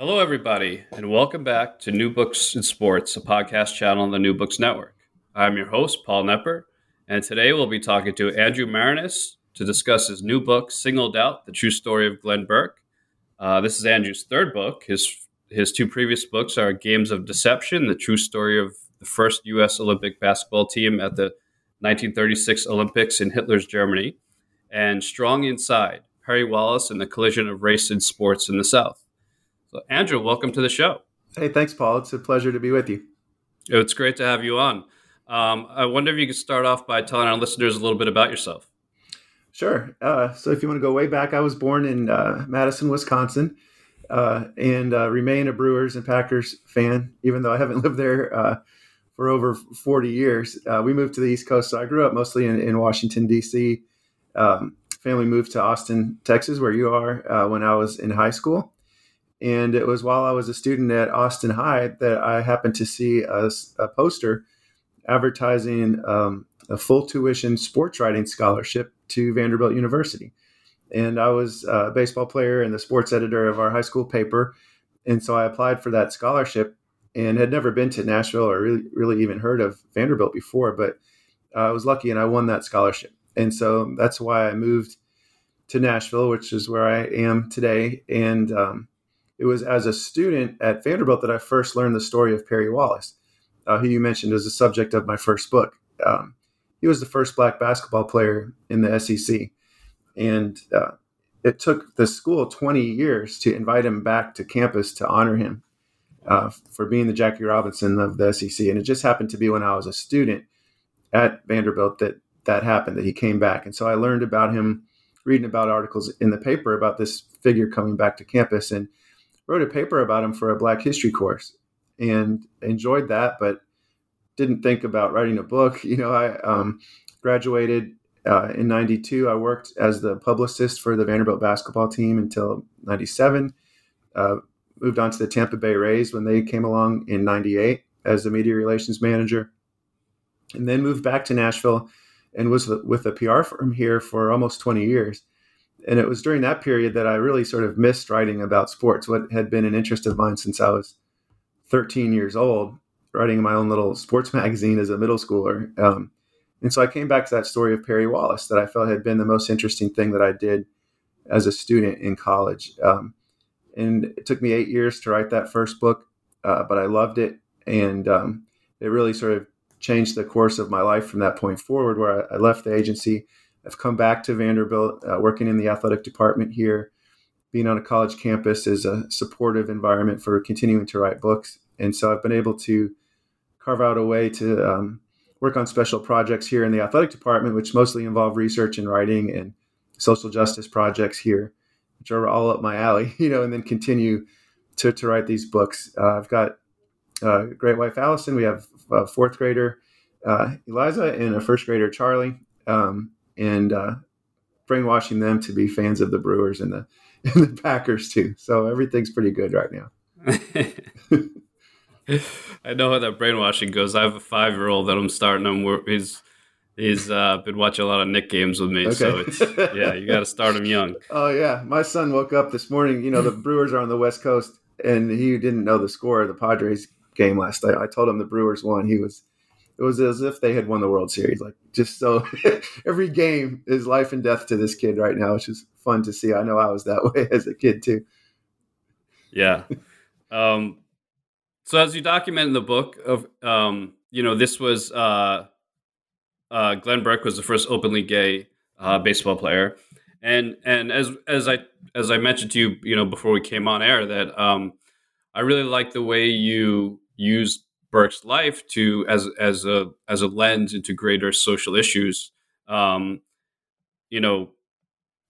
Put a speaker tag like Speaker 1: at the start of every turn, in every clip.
Speaker 1: Hello, everybody, and welcome back to New Books in Sports, a podcast channel on the New Books Network. I'm your host, Paul Knepper, and today we'll be talking to Andrew Maraniss to discuss his new book, Singled Out The True Story of Glenn Burke. Uh, this is Andrew's third book. His, his two previous books are Games of Deception, the true story of the first U.S. Olympic basketball team at the 1936 Olympics in Hitler's Germany, and Strong Inside, Perry Wallace and the Collision of Race and Sports in the South. So, Andrew, welcome to the show.
Speaker 2: Hey, thanks, Paul. It's a pleasure to be with you.
Speaker 1: It's great to have you on. Um, I wonder if you could start off by telling our listeners a little bit about yourself.
Speaker 2: Sure. Uh, so, if you want to go way back, I was born in uh, Madison, Wisconsin, uh, and uh, remain a Brewers and Packers fan, even though I haven't lived there uh, for over 40 years. Uh, we moved to the East Coast, so I grew up mostly in, in Washington, D.C. Um, family moved to Austin, Texas, where you are, when I was in high school. And it was while I was a student at Austin High that I happened to see a, a poster advertising um, a full tuition sports writing scholarship to Vanderbilt University. And I was a baseball player and the sports editor of our high school paper. And so I applied for that scholarship and had never been to Nashville or really, really even heard of Vanderbilt before, but I was lucky and I won that scholarship. And so that's why I moved to Nashville, which is where I am today. And um, it was as a student at Vanderbilt that I first learned the story of Perry Wallace, uh, who you mentioned as the subject of my first book. Um, he was the first black basketball player in the SEC. And uh, it took the school 20 years to invite him back to campus to honor him uh, for being the Jackie Robinson of the SEC. And it just happened to be when I was a student at Vanderbilt that that happened, that he came back. And so I learned about him reading about articles in the paper about this figure coming back to campus. And wrote a paper about him for a Black History course and enjoyed that, but didn't think about writing a book. You know, I um, graduated uh, in 92. I worked as the publicist for the Vanderbilt basketball team until 97. Uh, moved on to the Tampa Bay Rays when they came along in 98 as the media relations manager. And then moved back to Nashville and was with a PR firm here for almost 20 years and it was during that period that I really sort of missed writing about sports, what had been an interest of mine since I was 13 years old, writing my own little sports magazine as a middle schooler. Um, and so I came back to that story of Perry Wallace that I felt had been the most interesting thing that I did as a student in college. Um, and it took me eight years to write that first book, uh, but I loved it. And um, it really sort of changed the course of my life from that point forward, where I, I left the agency I've come back to Vanderbilt, uh, working in the athletic department here. Being on a college campus is a supportive environment for continuing to write books. And so I've been able to carve out a way to um, work on special projects here in the athletic department, which mostly involve research and writing and social justice projects here, which are all up my alley, you know, and then continue to, to write these books. Uh, I've got uh, great wife Allison. We have a fourth grader uh, Eliza and a first grader Charlie. Um, and uh, brainwashing them to be fans of the Brewers and the and the Packers too. So everything's pretty good right now.
Speaker 1: I know how that brainwashing goes. I have a five year old that I'm starting him. He's he's uh, been watching a lot of Knick games with me. Okay. So it's yeah, you got to start him young.
Speaker 2: Oh yeah, my son woke up this morning. You know the Brewers are on the West Coast, and he didn't know the score of the Padres game last night. I told him the Brewers won. He was it was as if they had won the World Series. Like just so every game is life and death to this kid right now, which is fun to see. I know I was that way as a kid too.
Speaker 1: Yeah. Um, so as you document in the book of, um, you know, this was uh, uh, Glenn Burke was the first openly gay uh, baseball player, and and as as I as I mentioned to you, you know, before we came on air, that um, I really like the way you used Burke's life to as as a as a lens into greater social issues. Um, you know,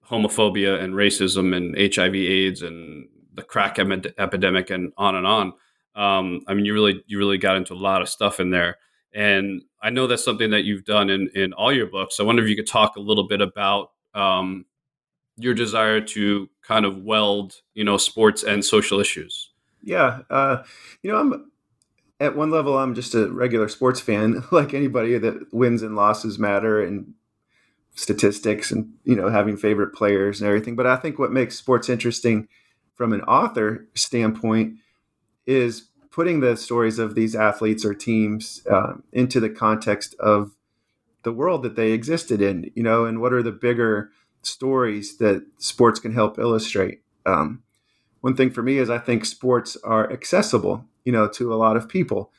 Speaker 1: homophobia and racism and HIV/AIDS and the crack em- epidemic and on and on. Um, I mean, you really you really got into a lot of stuff in there, and I know that's something that you've done in in all your books. I wonder if you could talk a little bit about um, your desire to kind of weld, you know, sports and social issues.
Speaker 2: Yeah, uh, you know, I'm at one level, I'm just a regular sports fan, like anybody that wins and losses matter and statistics and you know having favorite players and everything. But I think what makes sports interesting from an author standpoint is putting the stories of these athletes or teams uh, into the context of the world that they existed in, you know, and what are the bigger stories that sports can help illustrate. Um, one thing for me is I think sports are accessible, you know, to a lot of people.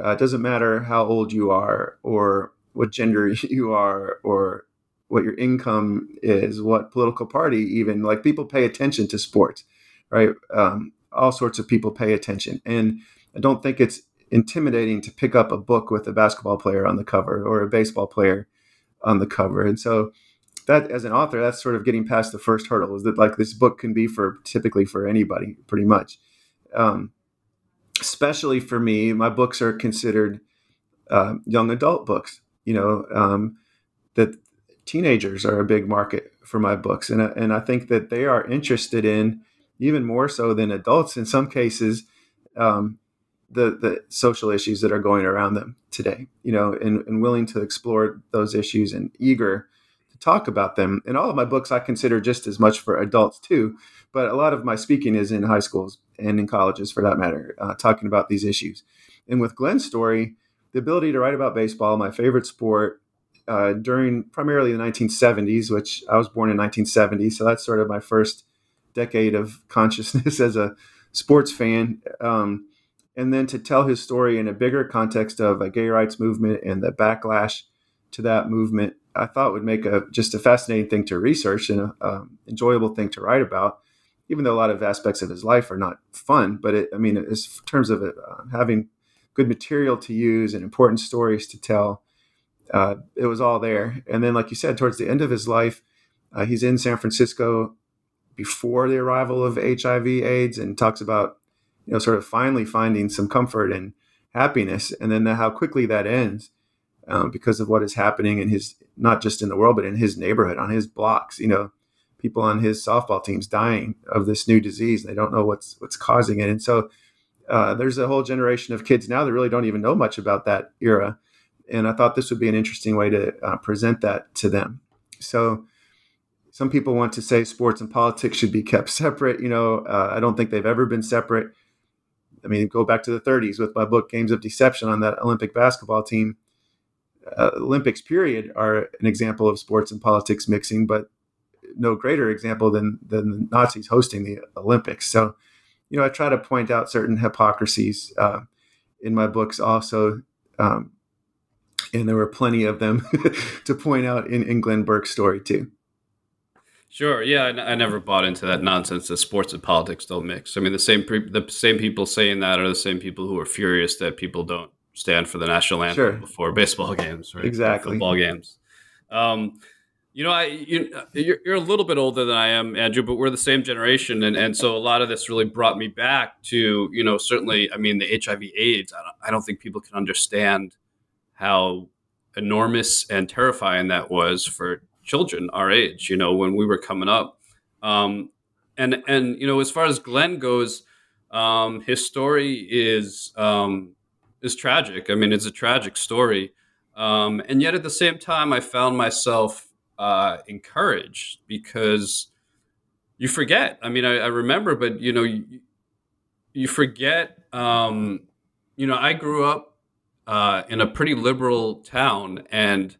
Speaker 2: Uh, it doesn't matter how old you are or what gender you are or what your income is, what political party, even like people pay attention to sports, right? Um, all sorts of people pay attention. And I don't think it's intimidating to pick up a book with a basketball player on the cover or a baseball player on the cover. And so that as an author, that's sort of getting past the first hurdle is that like this book can be for typically for anybody pretty much. Um, especially for me, my books are considered uh, young adult books, you know, um, that teenagers are a big market for my books. And, and I think that they are interested in even more so than adults in some cases, um, the, the social issues that are going around them today, you know, and, and willing to explore those issues and eager to talk about them. And all of my books, I consider just as much for adults too, but a lot of my speaking is in high schools and in colleges for that matter, uh, talking about these issues. And with Glenn's story, the ability to write about baseball, my favorite sport, uh, during primarily the 1970s, which I was born in 1970, so that's sort of my first decade of consciousness as a sports fan. Um, and then to tell his story in a bigger context of a gay rights movement and the backlash to that movement I thought would make a just a fascinating thing to research and an um, enjoyable thing to write about. Even though a lot of aspects of his life are not fun, but it, I mean, in terms of it, uh, having good material to use and important stories to tell, uh, it was all there. And then, like you said, towards the end of his life, uh, he's in San Francisco before the arrival of HIV/AIDS, and talks about you know sort of finally finding some comfort and happiness, and then the, how quickly that ends um, because of what is happening in his not just in the world but in his neighborhood on his blocks you know people on his softball teams dying of this new disease. They don't know what's what's causing it. And so uh, there's a whole generation of kids now that really don't even know much about that era. And i thought this would be an interesting way to uh, present that to them. So some people want to say sports and politics should be kept separate you know uh, i don't think they've ever been separate. I mean go back to the 30s with my book games of deception on that olympic basketball team. Uh, Olympics period are an example of sports and politics mixing, but no greater example than than the Nazis hosting the Olympics. So, you know, I try to point out certain hypocrisies uh, in my books also, um, and there were plenty of them to point out in, in Glenn Burke's story too.
Speaker 1: Sure. Yeah, I, I, never bought into that nonsense that sports and politics don't mix. I mean, the same pre- the same people saying that are the same people who are furious that people don't stand for the national anthem sure. before baseball games, right?
Speaker 2: Exactly.
Speaker 1: football games. Um, you know, I you, you're, you're, a little bit older than I am, Andrew, but we're the same generation, and and so a lot of this really brought me back to you know certainly, I mean, the HIV/AIDS. I don't, I don't think people can understand how enormous and terrifying that was for children our age. You know, when we were coming up, um, and and you know, as far as Glenn goes, um, his story is um, is tragic. I mean, it's a tragic story. Um, and yet at the same time, I found myself uh, encouraged because you forget. I mean, I, I remember, but you know, you, you forget. Um, you know, I grew up uh, in a pretty liberal town, and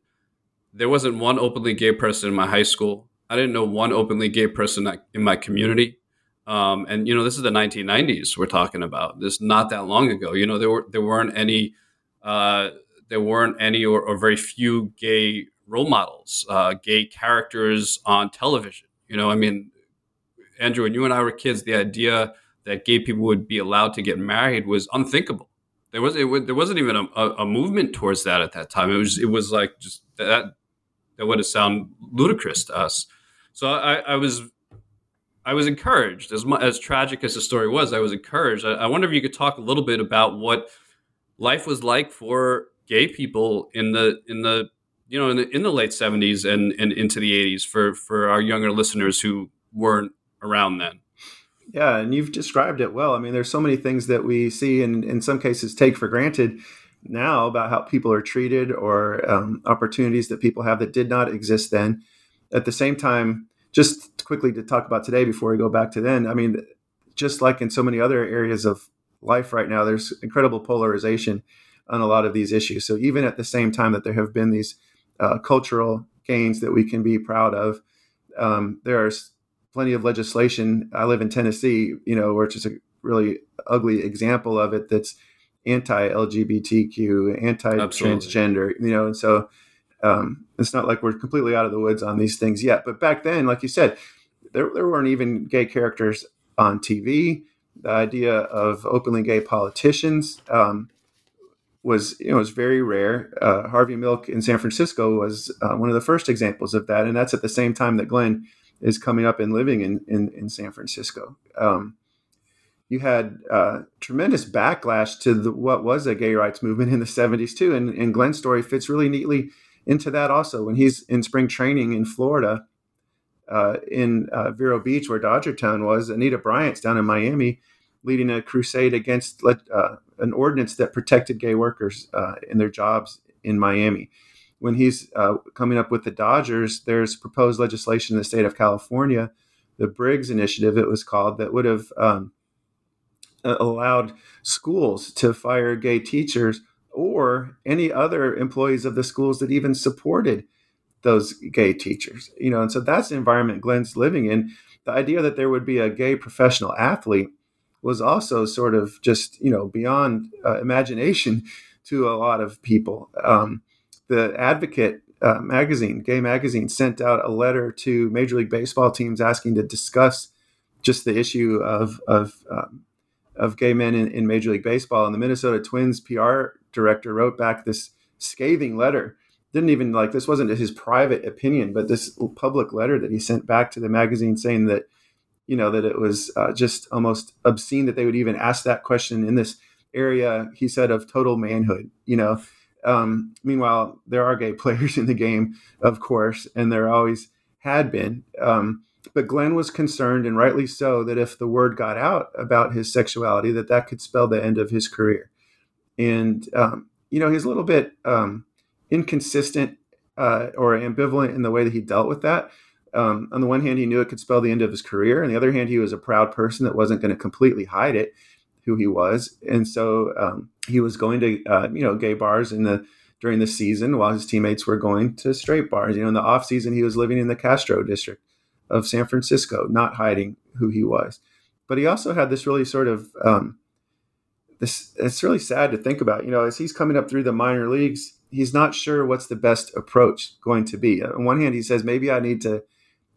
Speaker 1: there wasn't one openly gay person in my high school. I didn't know one openly gay person in my community. Um, and you know, this is the 1990s we're talking about. This not that long ago. You know, there were there weren't any uh, there weren't any or, or, very few gay role models, uh, gay characters on television. You know, I mean, Andrew, when you and I were kids, the idea that gay people would be allowed to get married was unthinkable. There was it, there wasn't even a, a, movement towards that at that time. It was it was like just that that would have sound ludicrous to us. So I, I was I was encouraged as much, as tragic as the story was. I was encouraged. I, I wonder if you could talk a little bit about what life was like for gay people in the in the you know in the in the late seventies and and into the eighties for for our younger listeners who weren't around then.
Speaker 2: Yeah, and you've described it well. I mean, there's so many things that we see and in some cases take for granted now about how people are treated or um, opportunities that people have that did not exist then. At the same time, just quickly to talk about today before we go back to then, I mean, just like in so many other areas of life right now, there's incredible polarization on a lot of these issues. So even at the same time that there have been these uh, cultural gains that we can be proud of, um, there are plenty of legislation. I live in Tennessee, you know, which is a really ugly example of it. That's anti-LGBTQ, anti-transgender, you know, and so um, it's not like we're completely out of the woods on these things yet. But back then, like you said, there, there weren't even gay characters on TV. The idea of openly gay politicians um, was, you know, was very rare. Uh, Harvey Milk in San Francisco was uh, one of the first examples of that, and that's at the same time that Glenn is coming up and living in in, in San Francisco. Um, you had uh, tremendous backlash to the, what was a gay rights movement in the 70s too and, and glenn's story fits really neatly into that also when he's in spring training in florida uh, in uh, vero beach where dodger town was anita bryant's down in miami leading a crusade against uh, an ordinance that protected gay workers uh, in their jobs in miami when he's uh, coming up with the dodgers there's proposed legislation in the state of california the briggs initiative it was called that would have um, allowed schools to fire gay teachers or any other employees of the schools that even supported those gay teachers. You know, and so that's the environment Glenn's living in. The idea that there would be a gay professional athlete was also sort of just you know beyond uh, imagination to a lot of people. Um, the Advocate uh, magazine, gay magazine, sent out a letter to Major League Baseball teams asking to discuss just the issue of of um, of gay men in, in Major League Baseball. And the Minnesota Twins PR director wrote back this scathing letter. Didn't even like this wasn't his private opinion, but this public letter that he sent back to the magazine saying that, you know, that it was uh, just almost obscene that they would even ask that question in this area. He said of total manhood. You know, um, meanwhile there are gay players in the game, of course, and there always had been. Um, but Glenn was concerned, and rightly so, that if the word got out about his sexuality, that that could spell the end of his career. And um, you know, he's a little bit um, inconsistent uh, or ambivalent in the way that he dealt with that. Um, on the one hand, he knew it could spell the end of his career. On the other hand, he was a proud person that wasn't going to completely hide it, who he was, and so um, he was going to uh, you know gay bars in the during the season while his teammates were going to straight bars. You know, in the off season, he was living in the Castro district of San Francisco, not hiding who he was. But he also had this really sort of um, this. It's really sad to think about. You know, as he's coming up through the minor leagues, he's not sure what's the best approach going to be. On one hand, he says maybe I need to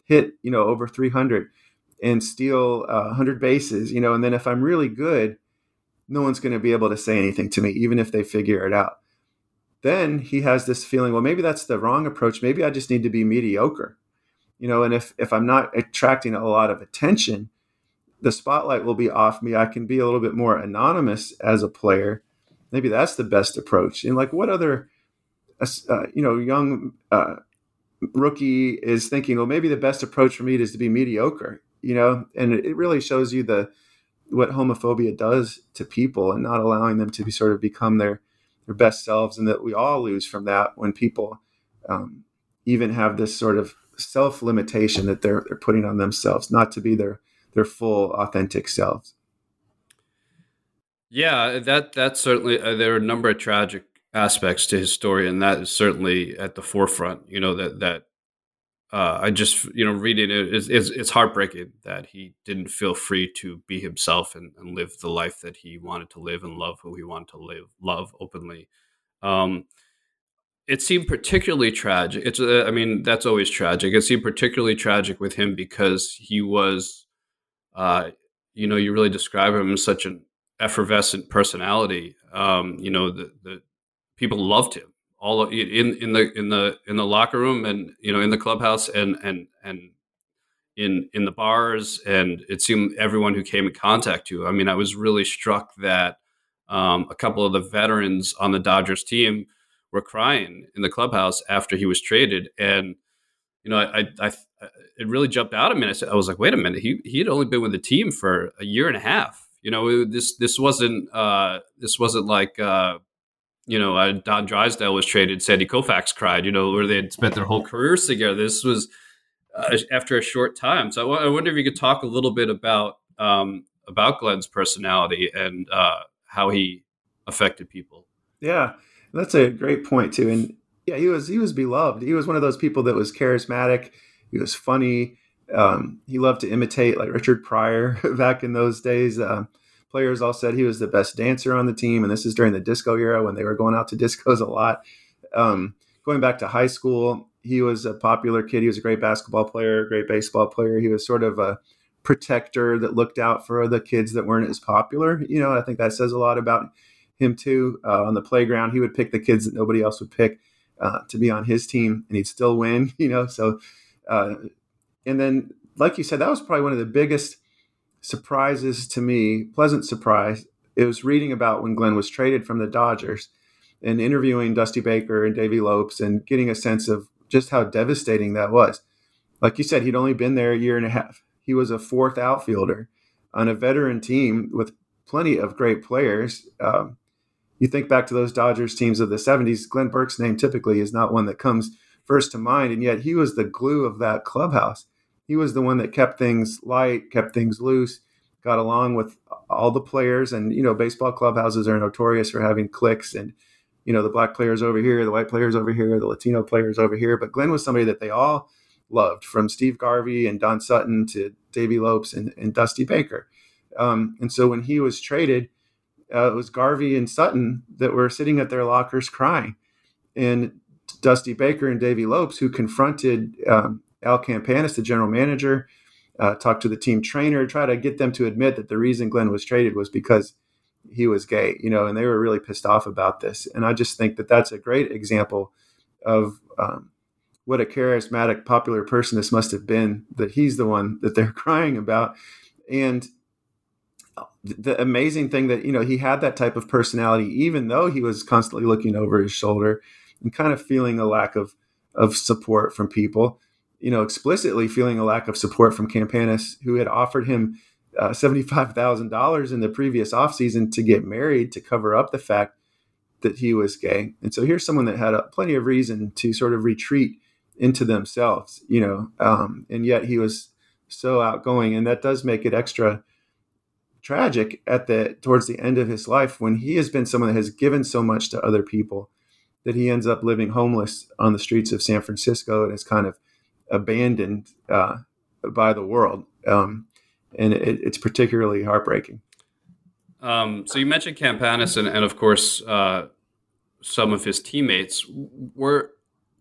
Speaker 2: hit you know over 300 and steal uh, 100 bases. You know, and then if I'm really good, no one's going to be able to say anything to me, even if they figure it out. Then he has this feeling, well, maybe that's the wrong approach. Maybe I just need to be mediocre you know and if if i'm not attracting a lot of attention the spotlight will be off me i can be a little bit more anonymous as a player maybe that's the best approach and like what other uh, you know young uh, rookie is thinking well maybe the best approach for me is to be mediocre you know and it really shows you the what homophobia does to people and not allowing them to be sort of become their their best selves and that we all lose from that when people um, even have this sort of self limitation that they're they're putting on themselves, not to be their their full authentic selves.
Speaker 1: Yeah, that that's certainly uh, there are a number of tragic aspects to his story, and that is certainly at the forefront. You know that that uh, I just you know reading it is it's, it's, heartbreaking that he didn't feel free to be himself and, and, live the life that he wanted to live and love who he wanted to live, love openly. Um, it seemed particularly tragic. It's, uh, I mean, that's always tragic. It seemed particularly tragic with him because he was, uh, you know, you really describe him as such an effervescent personality. Um, you know, the, the people loved him all in in the in the in the locker room and you know in the clubhouse and and and in in the bars, and it seemed everyone who came in contact you. I mean, I was really struck that um, a couple of the veterans on the Dodgers team were crying in the clubhouse after he was traded, and you know, I, I, I it really jumped out at me. I, said, I was like, wait a minute, he he had only been with the team for a year and a half. You know, this this wasn't uh, this wasn't like uh, you know uh, Don Drysdale was traded, Sandy Koufax cried. You know, where they had spent their whole careers together. This was uh, after a short time. So I, wonder if you could talk a little bit about um, about Glenn's personality and uh, how he affected people.
Speaker 2: Yeah, that's a great point too. And yeah, he was he was beloved. He was one of those people that was charismatic. He was funny. Um, he loved to imitate like Richard Pryor back in those days. Uh, players all said he was the best dancer on the team, and this is during the disco era when they were going out to discos a lot. Um, going back to high school, he was a popular kid. He was a great basketball player, great baseball player. He was sort of a protector that looked out for the kids that weren't as popular. You know, I think that says a lot about him too. Uh, on the playground, he would pick the kids that nobody else would pick uh, to be on his team, and he'd still win. You know, so uh, and then, like you said, that was probably one of the biggest surprises to me, pleasant surprise. It was reading about when Glenn was traded from the Dodgers and interviewing Dusty Baker and Davey Lopes and getting a sense of just how devastating that was. Like you said, he'd only been there a year and a half. He was a fourth outfielder on a veteran team with plenty of great players. Um, you think back to those Dodgers teams of the 70s, Glenn Burke's name typically is not one that comes first to mind, and yet he was the glue of that clubhouse. He was the one that kept things light, kept things loose, got along with all the players. And, you know, baseball clubhouses are notorious for having cliques and you know the black players over here, the white players over here, the Latino players over here. But Glenn was somebody that they all loved, from Steve Garvey and Don Sutton to Davey Lopes and, and Dusty Baker. Um, and so when he was traded, uh, it was Garvey and Sutton that were sitting at their lockers crying, and Dusty Baker and Davey Lopes, who confronted um, Al Campanis, the general manager, uh, talked to the team trainer, try to get them to admit that the reason Glenn was traded was because he was gay, you know, and they were really pissed off about this. And I just think that that's a great example of um, what a charismatic, popular person this must have been. That he's the one that they're crying about, and the amazing thing that you know he had that type of personality, even though he was constantly looking over his shoulder and kind of feeling a lack of of support from people. You know, explicitly feeling a lack of support from Campanis, who had offered him uh, $75,000 in the previous offseason to get married to cover up the fact that he was gay. And so here's someone that had a, plenty of reason to sort of retreat into themselves, you know, um, and yet he was so outgoing. And that does make it extra tragic at the towards the end of his life when he has been someone that has given so much to other people that he ends up living homeless on the streets of San Francisco and is kind of abandoned uh, by the world. Um, and it, it's particularly heartbreaking.
Speaker 1: Um, so you mentioned Campanis, and, and of course, uh, some of his teammates were.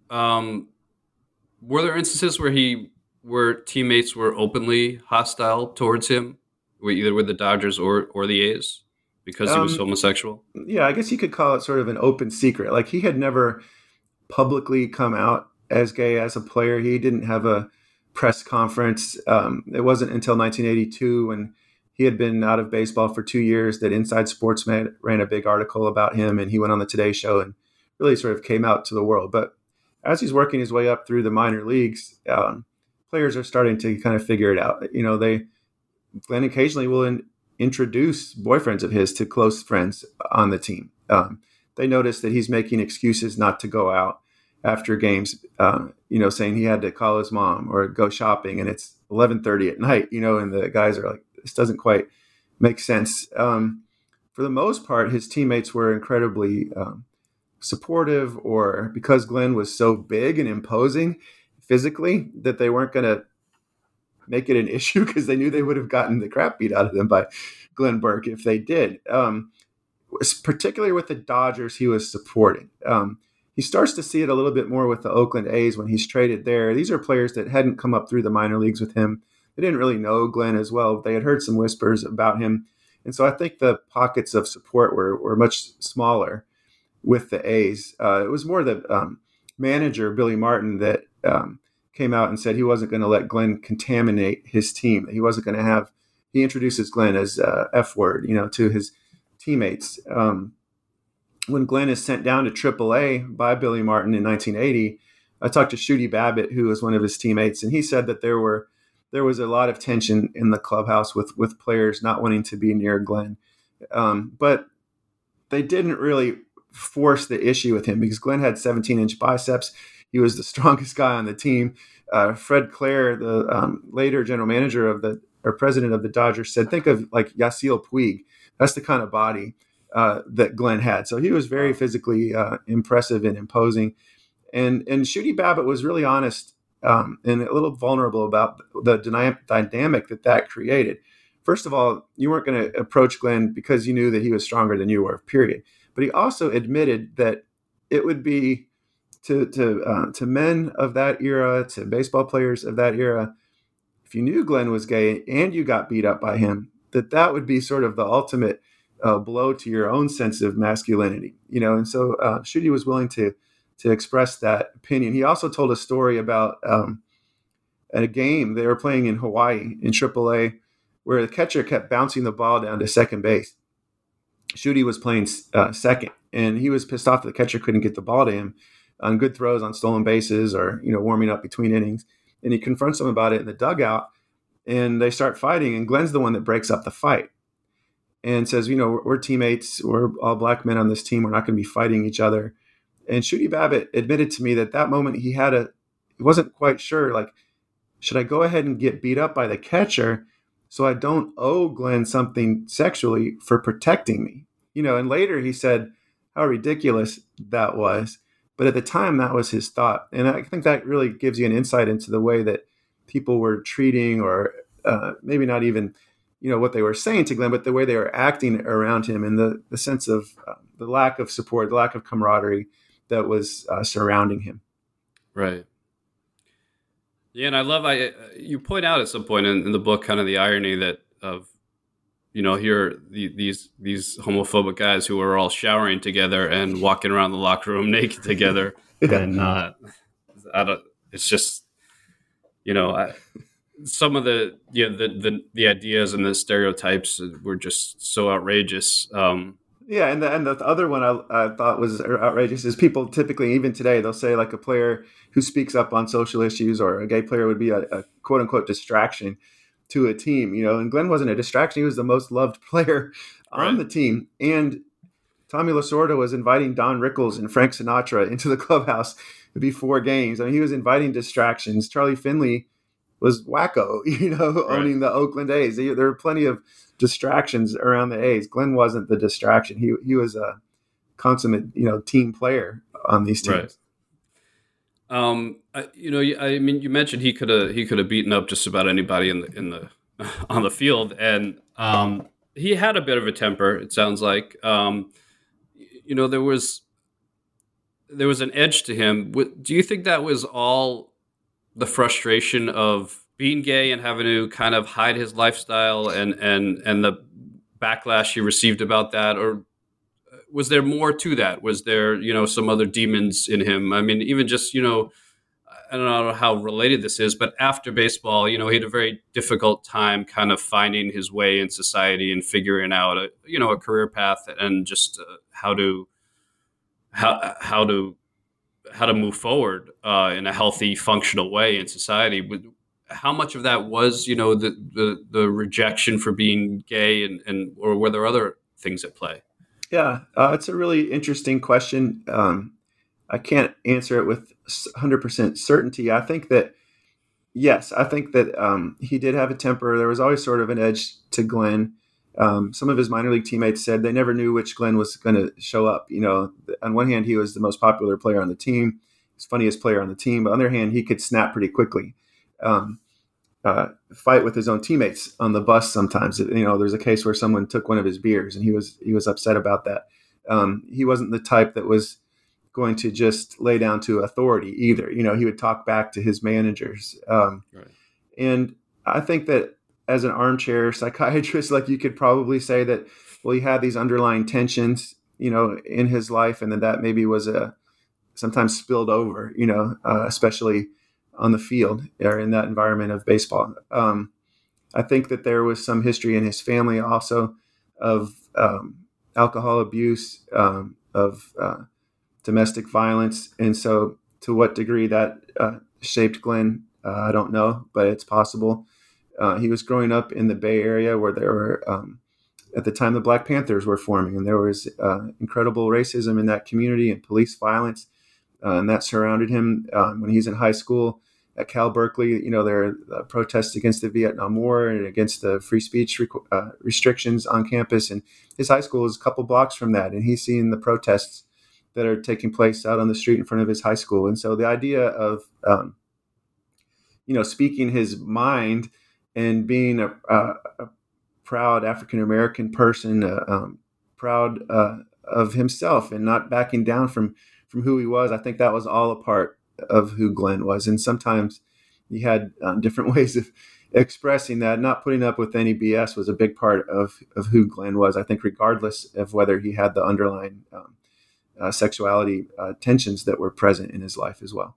Speaker 1: Um, were there instances where he, where teammates were openly hostile towards him, either with the Dodgers or or the A's, because he was um, homosexual?
Speaker 2: Yeah, I guess you could call it sort of an open secret. Like he had never publicly come out as gay as a player. He didn't have a press conference. Um, it wasn't until 1982 when he had been out of baseball for two years that Inside Sports ran a big article about him, and he went on the Today Show and really sort of came out to the world. But as he's working his way up through the minor leagues, um, players are starting to kind of figure it out. You know, they Glenn occasionally will in, introduce boyfriends of his to close friends on the team. Um, they notice that he's making excuses not to go out after games, uh, you know, saying he had to call his mom or go shopping, and it's 11:30 at night, you know, and the guys are like, this doesn't quite make sense. Um, for the most part, his teammates were incredibly um, supportive, or because Glenn was so big and imposing physically that they weren't going to make it an issue because they knew they would have gotten the crap beat out of them by Glenn Burke if they did. Um, particularly with the Dodgers, he was supporting. Um, he starts to see it a little bit more with the Oakland A's when he's traded there. These are players that hadn't come up through the minor leagues with him. They didn't really know Glenn as well. They had heard some whispers about him. And so I think the pockets of support were, were much smaller with the A's. Uh, it was more the um, manager, Billy Martin, that um, came out and said he wasn't going to let Glenn contaminate his team. He wasn't going to have. He introduces Glenn as uh, F word, you know, to his teammates. Um, when Glenn is sent down to AAA by Billy Martin in 1980, I talked to Shooty Babitt, who was one of his teammates, and he said that there were there was a lot of tension in the clubhouse with with players not wanting to be near Glenn, um, but they didn't really force the issue with him because Glenn had 17 inch biceps. He was the strongest guy on the team. Uh, Fred Claire, the um, later general manager of the or president of the Dodgers, said, "Think of like Yasiel Puig. That's the kind of body uh, that Glenn had. So he was very physically uh, impressive and imposing. And and Shooty Babitt was really honest um, and a little vulnerable about the dynamic that that created. First of all, you weren't going to approach Glenn because you knew that he was stronger than you were. Period. But he also admitted that it would be to to uh, to men of that era, to baseball players of that era, if you knew Glenn was gay and you got beat up by him, that that would be sort of the ultimate uh, blow to your own sense of masculinity, you know. And so uh, Shooty was willing to to express that opinion. He also told a story about um, at a game they were playing in Hawaii in AAA, where the catcher kept bouncing the ball down to second base. Shooty was playing uh, second, and he was pissed off that the catcher couldn't get the ball to him on good throws on stolen bases or you know warming up between innings. And he confronts him about it in the dugout, and they start fighting. And Glenn's the one that breaks up the fight and says, you know, we're, we're teammates. We're all black men on this team. We're not going to be fighting each other. And Shooty Babitt admitted to me that that moment he had a, he wasn't quite sure, like, should I go ahead and get beat up by the catcher so I don't owe Glenn something sexually for protecting me? You know, and later he said how ridiculous that was. But at the time, that was his thought. And I think that really gives you an insight into the way that people were treating, or uh, maybe not even you know what they were saying to Glenn, but the way they were acting around him, and the the sense of uh, the lack of support, the lack of camaraderie that was uh, surrounding him.
Speaker 1: Right. Yeah, and I love I you point out at some point in, in the book kind of the irony that of you know here the, these these homophobic guys who are all showering together and walking around the locker room naked together, yeah. and uh, I don't. It's just you know I some of the yeah the, the the ideas and the stereotypes were just so outrageous. Um,
Speaker 2: yeah, and the and the other one I, I thought was outrageous is people typically even today they'll say like a player who speaks up on social issues or a gay player would be a, a quote unquote distraction to a team. You know, and Glenn wasn't a distraction; he was the most loved player on right. the team. And Tommy Lasorda was inviting Don Rickles and Frank Sinatra into the clubhouse before games. I mean, he was inviting distractions. Charlie Finley was wacko, you know, right. owning the Oakland A's. There were plenty of distractions around the A's. Glenn wasn't the distraction. He he was a consummate, you know, team player on these teams. Right.
Speaker 1: Um, I, you know, I mean, you mentioned he could have he could have beaten up just about anybody in the in the on the field, and um, he had a bit of a temper. It sounds like, um, you know, there was there was an edge to him. Do you think that was all the frustration of being gay and having to kind of hide his lifestyle and and and the backlash he received about that or was there more to that? Was there you know some other demons in him? I mean even just you know i don't know how related this is but after baseball you know he had a very difficult time kind of finding his way in society and figuring out a you know a career path and just uh, how to how how to how to move forward uh, in a healthy, functional way in society. How much of that was, you know, the the, the rejection for being gay, and, and or were there other things at play?
Speaker 2: Yeah, uh, it's a really interesting question. Um, I can't answer it with 100% certainty. I think that yes, I think that um, he did have a temper. There was always sort of an edge to Glenn. Um, some of his minor league teammates said they never knew which Glenn was going to show up. You know, on one hand, he was the most popular player on the team, he's funniest player on the team. But on the other hand, he could snap pretty quickly. Um, uh, fight with his own teammates on the bus sometimes. You know, there's a case where someone took one of his beers, and he was he was upset about that. Um, he wasn't the type that was going to just lay down to authority either. You know, he would talk back to his managers, um, right. and I think that as an armchair psychiatrist, like you could probably say that, well, he had these underlying tensions, you know, in his life, and then that maybe was a sometimes spilled over, you know, uh, especially on the field or in that environment of baseball. Um, I think that there was some history in his family also of um, alcohol abuse, um, of uh, domestic violence, and so to what degree that uh, shaped Glenn, uh, I don't know, but it's possible. Uh, he was growing up in the Bay Area where there were, um, at the time, the Black Panthers were forming, and there was uh, incredible racism in that community and police violence, uh, and that surrounded him when he's in high school at Cal Berkeley, you know, there are uh, protests against the Vietnam War and against the free speech uh, restrictions on campus. And his high school is a couple blocks from that. And he's seeing the protests that are taking place out on the street in front of his high school. And so the idea of, um, you know, speaking his mind and being a, a, a proud African American person, uh, um, proud uh, of himself and not backing down from from who he was, I think that was all a part of who Glenn was. And sometimes he had um, different ways of expressing that. Not putting up with any BS was a big part of, of who Glenn was. I think, regardless of whether he had the underlying um, uh, sexuality uh, tensions that were present in his life as well.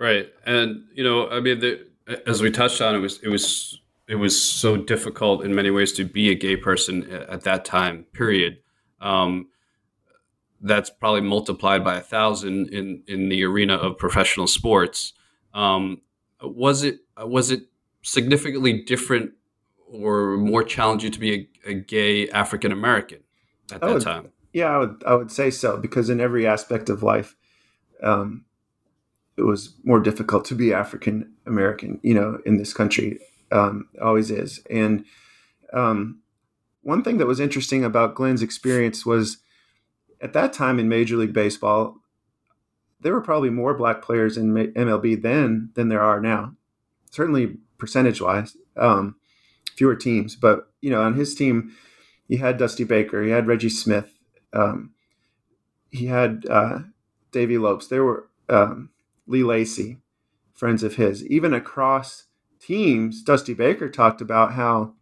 Speaker 1: Right, and you know, I mean, the, as we touched on, it was it was it was so difficult in many ways to be a gay person at that time. Period. Um, that's probably multiplied by a thousand in in the arena of professional sports. Um, was it was it significantly different or more challenging to be a, a gay African American at that
Speaker 2: would,
Speaker 1: time?
Speaker 2: Yeah, I would I would say so because in every aspect of life, um, it was more difficult to be African American, you know, in this country. Um, always is. And um, one thing that was interesting about Glenn's experience was at that time in Major League Baseball, there were probably more black players in MLB then than there are now. Certainly percentage wise, um, fewer teams. But you know, on his team, he had Dusty Baker, he had Reggie Smith, um, he had uh, Davey Lopes. There were um, Lee Lacy, friends of his. Even across teams, Dusty Baker talked about how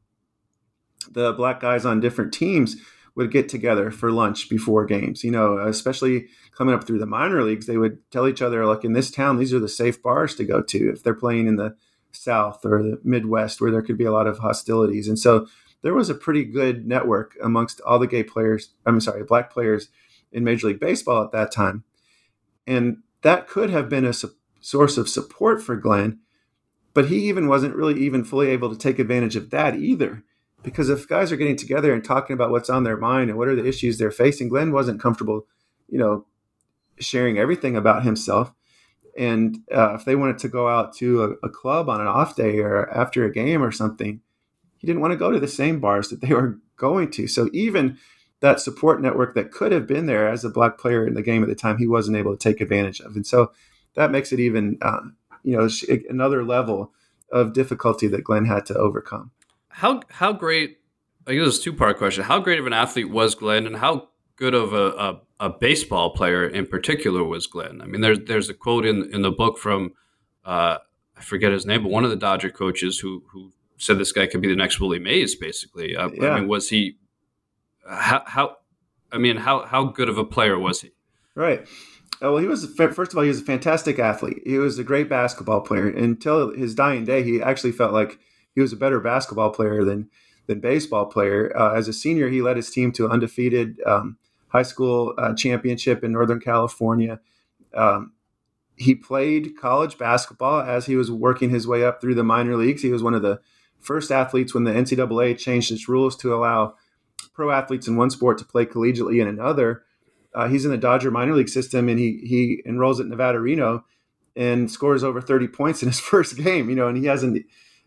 Speaker 2: the black guys on different teams would get together for lunch before games. You know, especially coming up through the minor leagues, they would tell each other, like in this town, these are the safe bars to go to if they're playing in the South or the Midwest where there could be a lot of hostilities. And so there was a pretty good network amongst all the gay players, I'm sorry, black players in Major League Baseball at that time. And that could have been a su- source of support for Glenn, but he even wasn't really even fully able to take advantage of that either. Because if guys are getting together and talking about what's on their mind and what are the issues they're facing, Glenn wasn't comfortable, you know, sharing everything about himself. And uh, if they wanted to go out to a, a club on an off day or after a game or something, he didn't want to go to the same bars that they were going to. So even that support network that could have been there as a black player in the game at the time, he wasn't able to take advantage of. And so that makes it even, uh, you know, another level of difficulty that Glenn had to overcome.
Speaker 1: How how great? I guess it's a two part question. How great of an athlete was Glenn, and how good of a, a, a, baseball player in particular was Glenn? I mean, there's there's a quote in in the book from uh, I forget his name, but one of the Dodger coaches who who said this guy could be the next Willie Mays. Basically, uh, yeah. I mean, was he how, how I mean, how how good of a player was he?
Speaker 2: Right. Uh, well, he was first of all, he was a fantastic athlete. He was a great basketball player. Until his dying day, he actually felt like he was a better basketball player than than baseball player. Uh, as a senior, he led his team to an undefeated um, high school uh, championship in Northern California. Um, he played college basketball as he was working his way up through the minor leagues. He was one of the first athletes when the NCAA changed its rules to allow pro athletes in one sport to play collegiately in another. Uh, he's in the Dodger minor league system, and he he enrolls at Nevada Reno and scores over 30 points in his first game. You know, and he hasn't.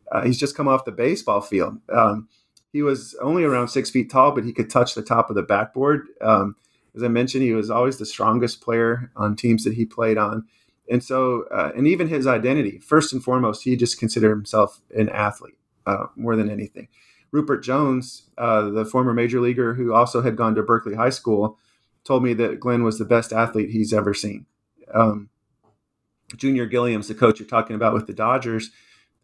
Speaker 2: Uh, he's just come off the baseball field. Um, he was only around six feet tall, but he could touch the top of the backboard. Um, as I mentioned, he was always the strongest player on teams that he played on. And so, uh, and even his identity, first and foremost, he just considered himself an athlete uh, more than anything. Ruppert Jones, uh, the former major leaguer who also had gone to Berkeley High School, told me that Glenn was the best athlete he's ever seen. Um, Junior Gilliam's the coach you're talking about with the Dodgers,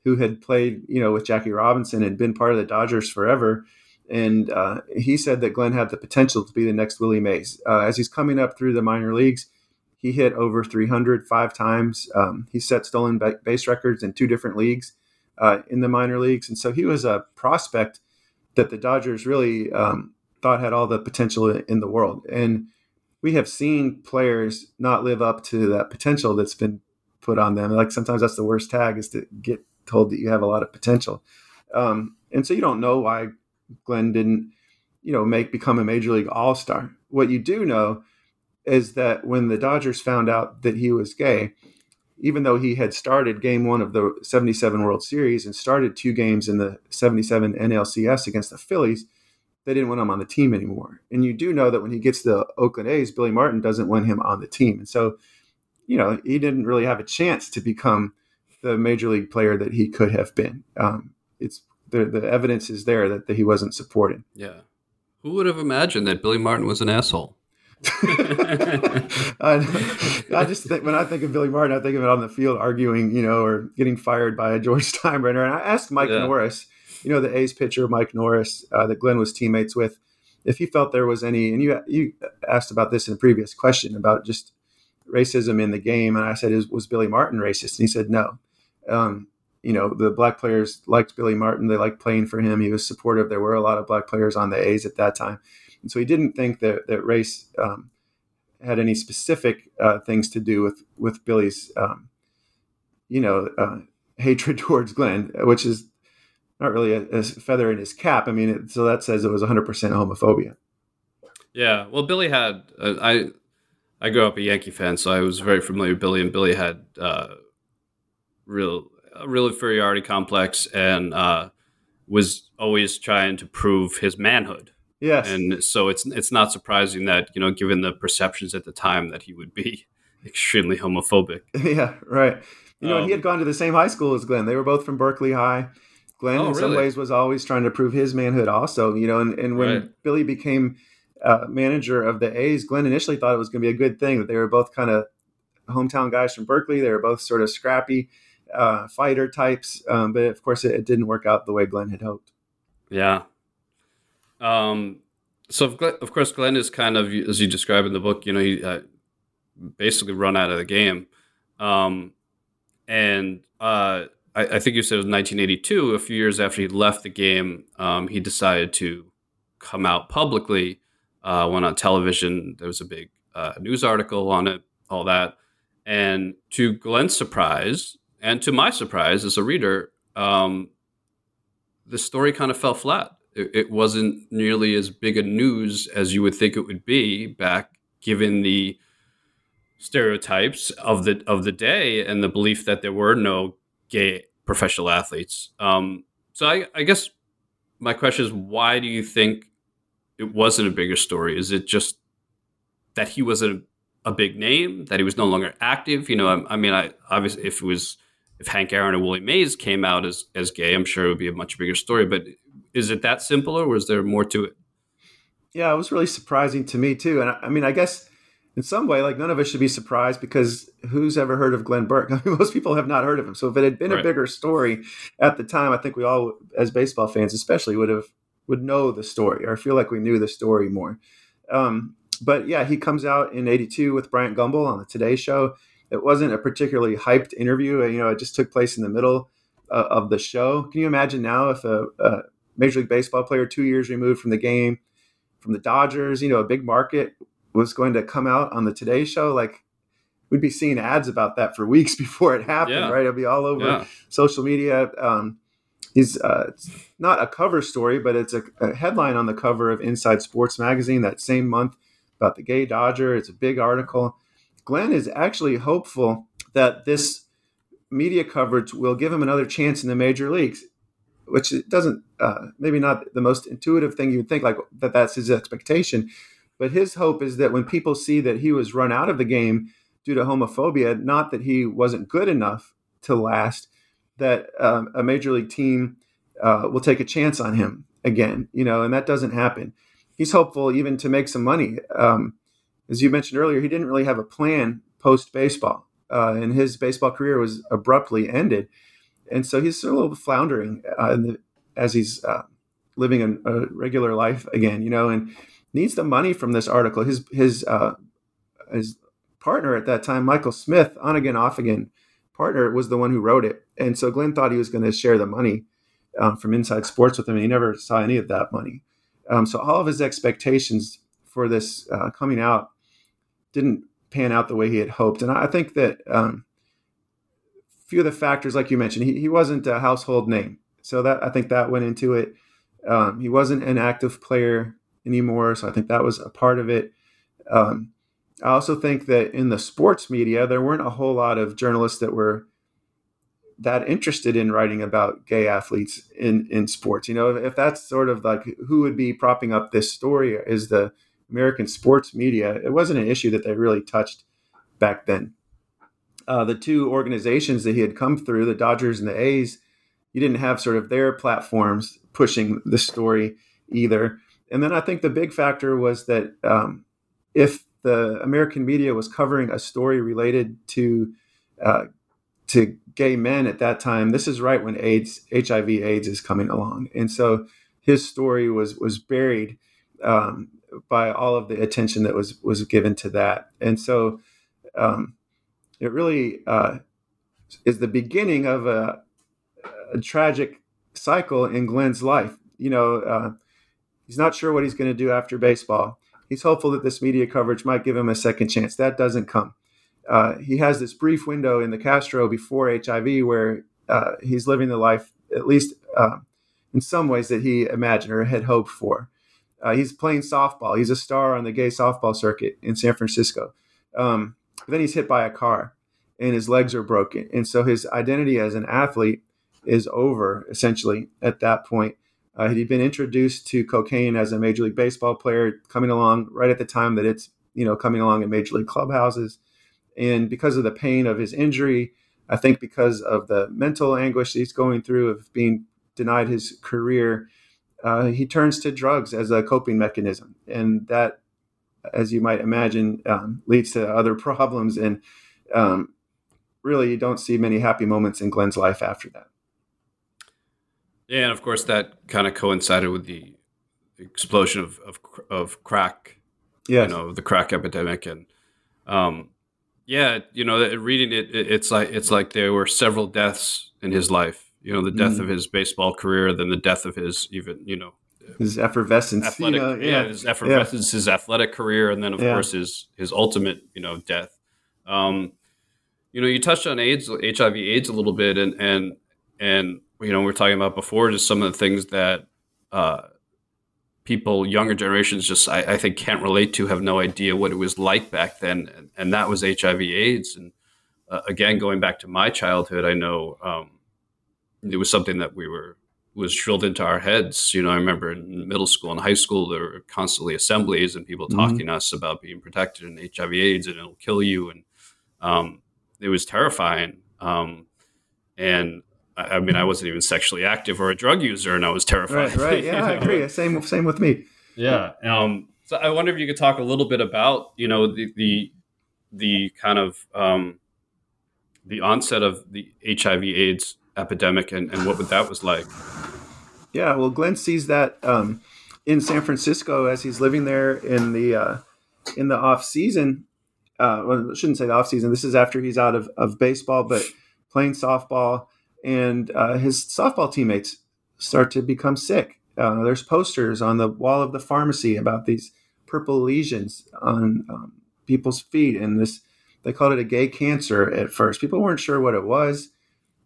Speaker 2: who had played, you know, with Jackie Robinson and been part of the Dodgers forever. And uh, he said that Glenn had the potential to be the next Willie Mays. Uh, as he's coming up through the minor leagues, he hit over 300 five times. Um, he set stolen base records in two different leagues uh, in the minor leagues. And so he was a prospect that the Dodgers really um, thought had all the potential in the world. And we have seen players not live up to that potential that's been put on them. Like sometimes that's the worst tag is to get told that you have a lot of potential. Um, and so you don't know why Glenn didn't, you know, make become a major league all star. What you do know is that when the Dodgers found out that he was gay, even though he had started game one of the 77 World Series and started two games in the 77 NLCS against the Phillies, they didn't want him on the team anymore. And you do know that when he gets to Oakland A's, Billy Martin doesn't want him on the team. And so, you know, he didn't really have a chance to become the major league player that he could have been. Um, it's the, the evidence is there that, that he wasn't supported.
Speaker 1: Yeah. Who would have imagined that Billy Martin was an asshole?
Speaker 2: I, I, just think when I think of Billy Martin, I think of it on the field arguing, you know, or getting fired by a George Steinbrenner. And I asked Mike yeah. Norris, you know, the A's pitcher Mike Norris uh, that Glenn was teammates with, if he felt there was any. And you you asked about this in a previous question about just racism in the game, and I said, "Is was Billy Martin racist? And he said no. Um, you know, the black players liked Billy Martin. They liked playing for him. He was supportive. There were a lot of black players on the A's at that time. And so he didn't think that, that race um, had any specific uh, things to do with, with Billy's, um, you know, uh, hatred towards Glenn, which is not really a, a, feather in his cap. I mean, it, so that says it was 100% homophobia.
Speaker 1: Yeah. Well, Billy had, uh, I, I grew up a Yankee fan, so I was very familiar with Billy, and Billy had uh, real a real inferiority complex and uh, was always trying to prove his manhood.
Speaker 2: Yes,
Speaker 1: and so it's it's not surprising that you know, given the perceptions at the time, that he would be extremely homophobic.
Speaker 2: yeah, right. You know, um, he had gone to the same high school as Glenn. They were both from Berkeley High. Glenn, oh, in some ways, was always trying to prove his manhood, also. You know, and, and when right. Billy became uh, manager of the A's, Glenn initially thought it was going to be a good thing that they were both kind of hometown guys from Berkeley. They were both sort of scrappy uh, fighter types, um, but of course, it, it, didn't work out the way Glenn had hoped.
Speaker 1: Yeah. Um, so of, of course, Glenn is kind of as you describe in the book. You know, he uh, basically run out of the game, um, and uh, I, I, think you said it was 1982. A few years after he left the game, um, he decided to come out publicly. Uh, went on television. There was a big uh, news article on it, all that. And to Glenn's surprise, and to my surprise as a reader, um, the story kind of fell flat. It, it, wasn't nearly as big a news as you would think it would be back, given the stereotypes of the of the day and the belief that there were no gay professional athletes. Um, so I, I guess my question is, why do you think it wasn't a bigger story? Is it just that he was a, a big name, that he was no longer active? You know, I, I mean, I obviously if it was if Hank Aaron or Willie Mays came out as as gay, I'm sure it would be a much bigger story. But is it that simple, or was there more to it?
Speaker 2: Yeah, it was really surprising to me too. And I, I mean, I guess in some way, like none of us should be surprised because who's ever heard of Glenn Burke? I mean, most people have not heard of him. So if it had been right. a bigger story at the time, I think we all, as baseball fans especially, would have would know the story or feel like we knew the story more. Um, but yeah, he comes out in '82 with Bryant Gumbel on the Today Show it wasn't a particularly hyped interview. You know, it just took place in the middle uh, of the show. Can you imagine now if a, a, Major League Baseball player two years removed from the game, from the Dodgers, you know, a big market, was going to come out on the Today Show? Like, we'd be seeing ads about that for weeks before it happened, yeah. right? It'll be all over yeah. social media. Um, he's uh, not a cover story, but it's a, a, headline on the cover of Inside Sports magazine that same month about the gay Dodger. It's a big article. Glenn is actually hopeful that this media coverage will give him another chance in the major leagues, which doesn't uh, maybe not the most intuitive thing you would think like that that's his expectation, but his hope is that when people see that he was run out of the game due to homophobia. Not that he wasn't good enough to last, that um, a major league team uh, will take a chance on him again, you know, and that doesn't happen. He's hopeful even to make some money. Um, as you mentioned earlier, he didn't really have a plan post baseball, uh, and his baseball career was abruptly ended. And so he's a little floundering uh, the, as he's uh, living a, a, regular life again, you know, and needs the money from this article. His his uh, his partner at that time, Michael Smith, on again, off again partner, was the one who wrote it. And so Glenn thought he was going to share the money um, from Inside Sports with him, and he never saw any of that money. Um, so all of his expectations for this uh, coming out didn't pan out the way he had hoped. And I think that um, few of the factors, like you mentioned, he, he wasn't a household name. So that I think that went into it. Um, he wasn't an active player anymore. So I think that was a part of it. Um, I also think that in the sports media, there weren't a whole lot of journalists that were that interested in writing about gay athletes in in sports. You know, if that's sort of like who would be propping up this story is the American sports media. It wasn't an issue that they really touched back then. Uh, the two organizations that he had come through, the Dodgers and the A's, you didn't have sort of their platforms pushing the story either. And then I think the big factor was that um, if the American media was covering a story related to uh, to gay men at that time. This is right when AIDS, HIV/AIDS, is coming along, and so his story was was buried um, by all of the attention that was was given to that, and so um, it really uh, is the beginning of a, a, tragic cycle in Glenn's life. You know, uh, he's not sure what he's going to do after baseball. He's hopeful that this media coverage might give him a second chance. That doesn't come uh, he has this brief window in the Castro before HIV where uh, he's living the life, at least uh, in some ways, that he imagined or had hoped for. Uh, he's playing softball. He's a star on the gay softball circuit in San Francisco. Um, but then he's hit by a car and his legs are broken. And so his identity as an athlete is over essentially at that point. Uh, he'd been introduced to cocaine as a Major League Baseball player, coming along right at the time that it's you know coming along in Major League clubhouses. And because of the pain of his injury, I think because of the mental anguish he's going through of being denied his career, uh, he turns to drugs as a coping mechanism. And that, as you might imagine, um, leads to other problems. And um, really, you don't see many happy moments in Glenn's life after that.
Speaker 1: Yeah, and of course, that kind of coincided with the explosion of, of, of crack, yes. you know, the crack epidemic. And, um, yeah, you know, reading it, it's like it's like there were several deaths in his life. You know, the death mm. of his baseball career, then the death of his even you know
Speaker 2: his effervescence,
Speaker 1: athletic,
Speaker 2: you know,
Speaker 1: yeah. yeah. his effervescence, yeah. his athletic career, and then of yeah. course his his ultimate you know death. Um, you know, you touched on AIDS, HIV/AIDS a little bit, and and and you know, we are talking about before just some of the things that uh, people, younger generations, just I, I, think can't relate to, have no idea what it was like back then, and, and that was HIV/AIDS. And uh, again, going back to my childhood, I know um, it was something that we were was drilled into our heads. You know, I remember in middle school and high school there were constantly assemblies and people mm-hmm. talking to us about being protected in HIV/AIDS and it'll kill you, and um, it was terrifying. Um, and I mean, I wasn't even sexually active or a drug user, and I was terrified.
Speaker 2: Right, right. Yeah, I agree. Same, same with me.
Speaker 1: Yeah. Um, so I wonder if you could talk a little bit about, you know, the the, the kind of um, the onset of the HIV/AIDS epidemic and, and what that was like.
Speaker 2: Yeah. Well, Glenn sees that um, in San Francisco as he's living there in the uh, in the off season. Uh, well, I shouldn't say the off season. This is after he's out of, of baseball, but playing softball and uh, his softball teammates start to become sick. Uh, there's posters on the wall of the pharmacy about these purple lesions on um, people's feet, and this they called it a gay cancer at first. People weren't sure what it was.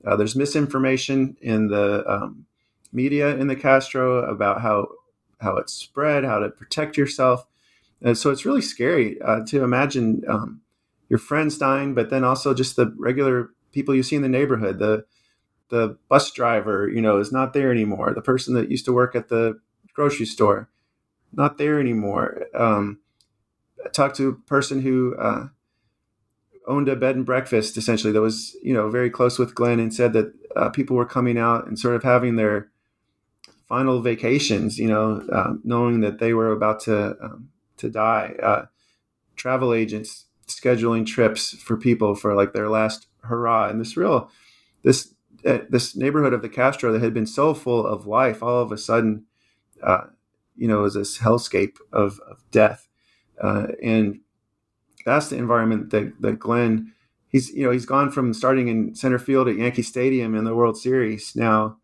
Speaker 2: Uh, there's misinformation in the um, media in the Castro about how how it spread, how to protect yourself, and so it's really scary uh, to imagine um, your friends dying, but then also just the regular people you see in the neighborhood, the the bus driver, you know, is not there anymore. The person that used to work at the grocery store, not there anymore. Um, I talked to a person who uh, owned a bed and breakfast essentially that was you know very close with Glenn and said that uh, people were coming out and sort of having their final vacations, you know, uh, knowing that they were about to um, to die. Uh, travel agents scheduling trips for people for like their last hurrah, and this real this uh, this neighborhood of the Castro that had been so full of life, all of a sudden, uh, you know, was this hellscape of, of death, uh, and that's the environment that that Glenn. He's you know he's gone from starting in center field at Yankee Stadium in the World Series now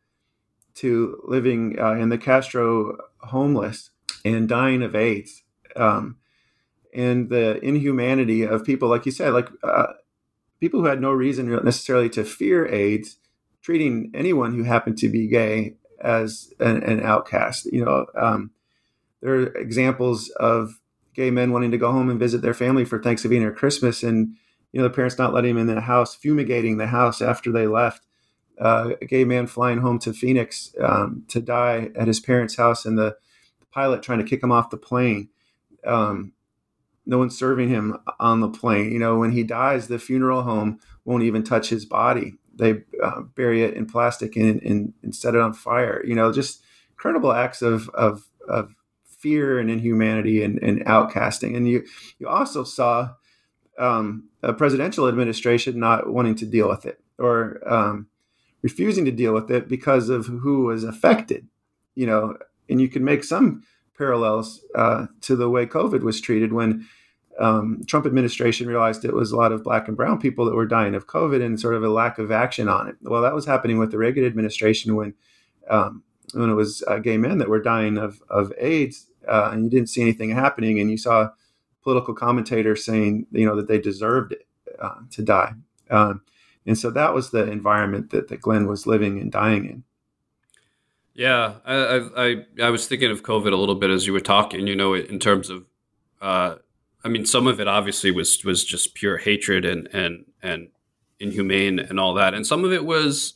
Speaker 2: to living uh, in the Castro homeless and dying of AIDS. Um, and the inhumanity of people, like you said, like uh, people who had no reason necessarily to fear AIDS, treating anyone who happened to be gay as an, an outcast. You know, um, there are examples of gay men wanting to go home and visit their family for Thanksgiving or Christmas, and you know the parents not letting them in the house, fumigating the house after they left uh, a gay man flying home to Phoenix um, to die at his parents' house, and the, the pilot trying to kick him off the plane. Um, no one's serving him on the plane. You know, when he dies, the funeral home won't even touch his body. They uh, bury it in plastic and, and, and, set it on fire. You know, just incredible acts of, of, of fear and inhumanity and, and outcasting. And you, you also saw um, a presidential administration not wanting to deal with it or um, refusing to deal with it because of who was affected. You know, and you can make some parallels uh, to the way COVID was treated when um, Trump administration realized it was a lot of black and brown people that were dying of COVID and sort of a lack of action on it. Well, that was happening with the Reagan administration when um, when it was uh, gay men that were dying of of AIDS, uh, and you didn't see anything happening, and you saw political commentators saying you know that they deserved it uh, to die. Um, and so that was the environment that, that Glenn was living and dying in.
Speaker 1: Yeah, I, I I was thinking of COVID a little bit as you were talking. You know, in terms of, uh, I mean, some of it obviously was was just pure hatred and and and inhumane and all that, and some of it was,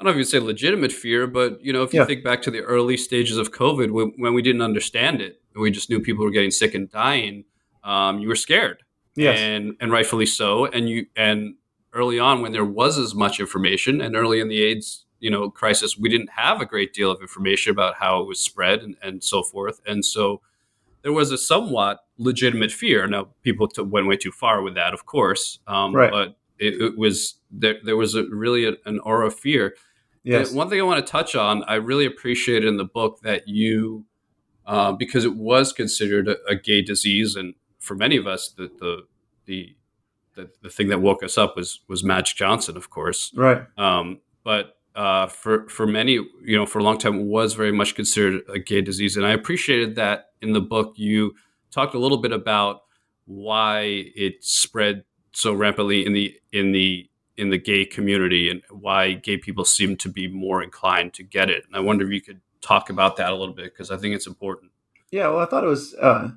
Speaker 1: I don't know if you would say legitimate fear, but you know, if you yeah. think back to the early stages of COVID when, when we didn't understand it, we just knew people were getting sick and dying. Um, you were scared, yes. and and rightfully so, and you and early on when there was as much information and early in the AIDS you know crisis we didn't have a great deal of information about how it was spread and, and so forth and so there was a somewhat legitimate fear now people t- went way too far with that of course um, right. but it, it, was there, there was a, really a, an aura of fear yes. And one thing i want to touch on i really appreciated in the book that you uh, because it was considered a, a, gay disease and for many of us the the, the the, the thing that woke us up was was Magic Johnson, of course.
Speaker 2: Right.
Speaker 1: Um, but uh, for for many, you know, for a long time, it was very much considered a gay disease, and I appreciated that in the book you talked a little bit about why it spread so rampantly in the in the in the gay community and why gay people seem to be more inclined to get it. And I wonder if you could talk about that a little bit because I think it's important.
Speaker 2: Yeah, well, I thought it was uh,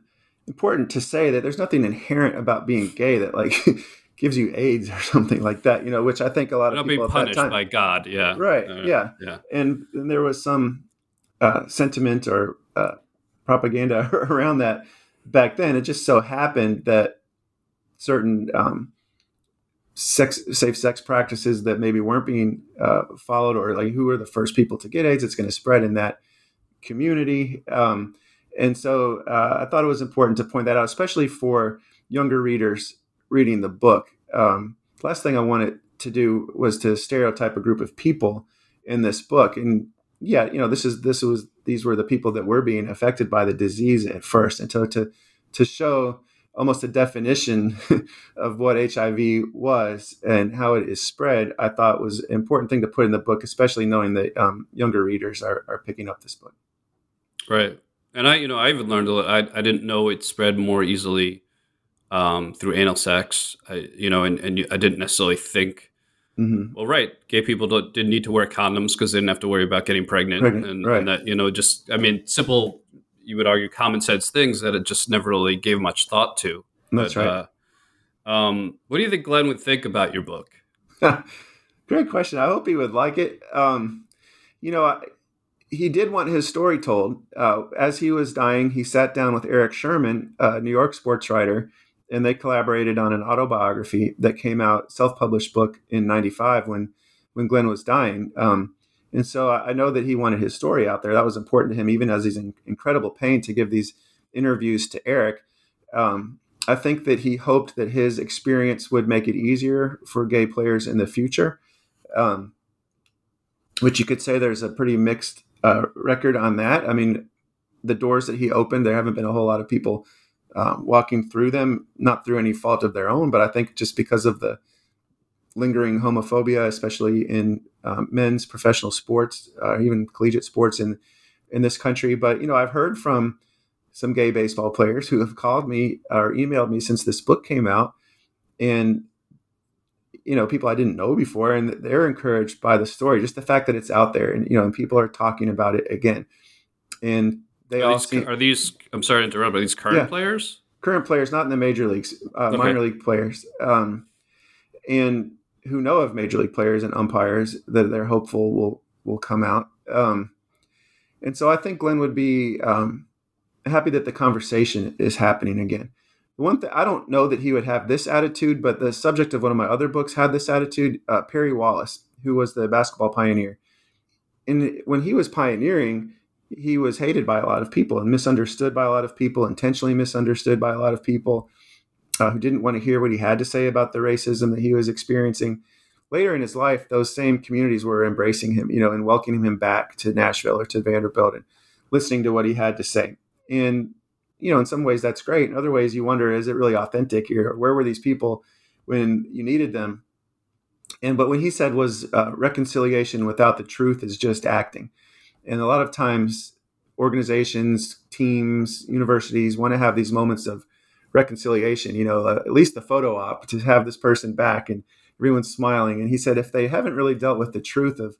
Speaker 2: important to say that there's nothing inherent about being gay that like gives you AIDS or something like that, you know, which I think a lot of
Speaker 1: Not
Speaker 2: people
Speaker 1: being punished by God, yeah,
Speaker 2: right, uh, yeah, yeah, and, and, there was some uh, sentiment or uh, propaganda around that back then. It just so happened that certain um, sex safe sex practices that maybe weren't being uh, followed, or like who were the first people to get AIDS, it's going to spread in that community. Um, and so uh, I thought it was important to point that out, especially for younger readers reading the book. Um, last thing I wanted to do was to stereotype a group of people in this book. And yeah, you know, this is this was these were the people that were being affected by the disease at first, and so to to show almost a definition of what HIV was and how it is spread, I thought was an important thing to put in the book, especially knowing that um, younger readers are, are picking up this book.
Speaker 1: Right. And I, you know, I even learned a lot. I, I didn't know it spread more easily um, through anal sex. I, you know, and, and I didn't necessarily think, mm-hmm. well, right, gay people didn't need to wear condoms because they didn't have to worry about getting pregnant. pregnant and, right. and, that, you know, just, I mean, simple, you would argue common sense things that it just never really gave much thought to.
Speaker 2: That's but, right.
Speaker 1: Uh, um, what do you think Glenn would think about your book?
Speaker 2: Great question. I hope he would like it. Um, you know, I, he did want his story told. Uh, as he was dying, he sat down with Erik Sherman, a New York sports writer, and they collaborated on an autobiography that came out, self-published book in '95 when when Glenn was dying. Um, and so I know that he wanted his story out there. That was important to him, even as he's in incredible pain, to give these interviews to Eric. Um, I think that he hoped that his experience would make it easier for gay players in the future. Um, which you could say there's a pretty mixed uh, record on that. I mean, the doors that he opened, there haven't been a whole lot of people uh, walking through them, not through any fault of their own, but I think just because of the lingering homophobia, especially in um, men's professional sports, uh, even collegiate sports in in this country. But you know, I've heard from some gay baseball players who have called me or emailed me since this book came out, and you know, people I didn't know before, and they're encouraged by the story, just the fact that it's out there, and you know, and people are talking about it again, and they
Speaker 1: are
Speaker 2: all
Speaker 1: these,
Speaker 2: see,
Speaker 1: are these I'm sorry to interrupt, but are these current
Speaker 2: Yeah.
Speaker 1: players?
Speaker 2: current players, not in the major leagues, uh,
Speaker 1: Okay.
Speaker 2: minor league players, um, and who know of major league players and umpires that they're hopeful will will come out. Um, and so I think Glenn would be um, happy that the conversation is happening again. The one thing I don't know that he would have this attitude, but the subject of one of my other books had this attitude. Uh, Perry Wallace, who was the basketball pioneer, and when he was pioneering, he was hated by a lot of people and misunderstood by a lot of people, intentionally misunderstood by a lot of people uh, who didn't want to hear what he had to say about the racism that he was experiencing. Later in his life, those same communities were embracing him, you know, and welcoming him back to Nashville or to Vanderbilt and listening to what he had to say. And, you know, in some ways that's great. In other ways, you wonder, is it really authentic here? Where were these people when you needed them? And but what he said was uh, reconciliation without the truth is just acting. And a lot of times, organizations, teams, universities want to have these moments of reconciliation. You know, uh, at least the photo op to have this person back and everyone's smiling. And he said if they haven't really dealt with the truth of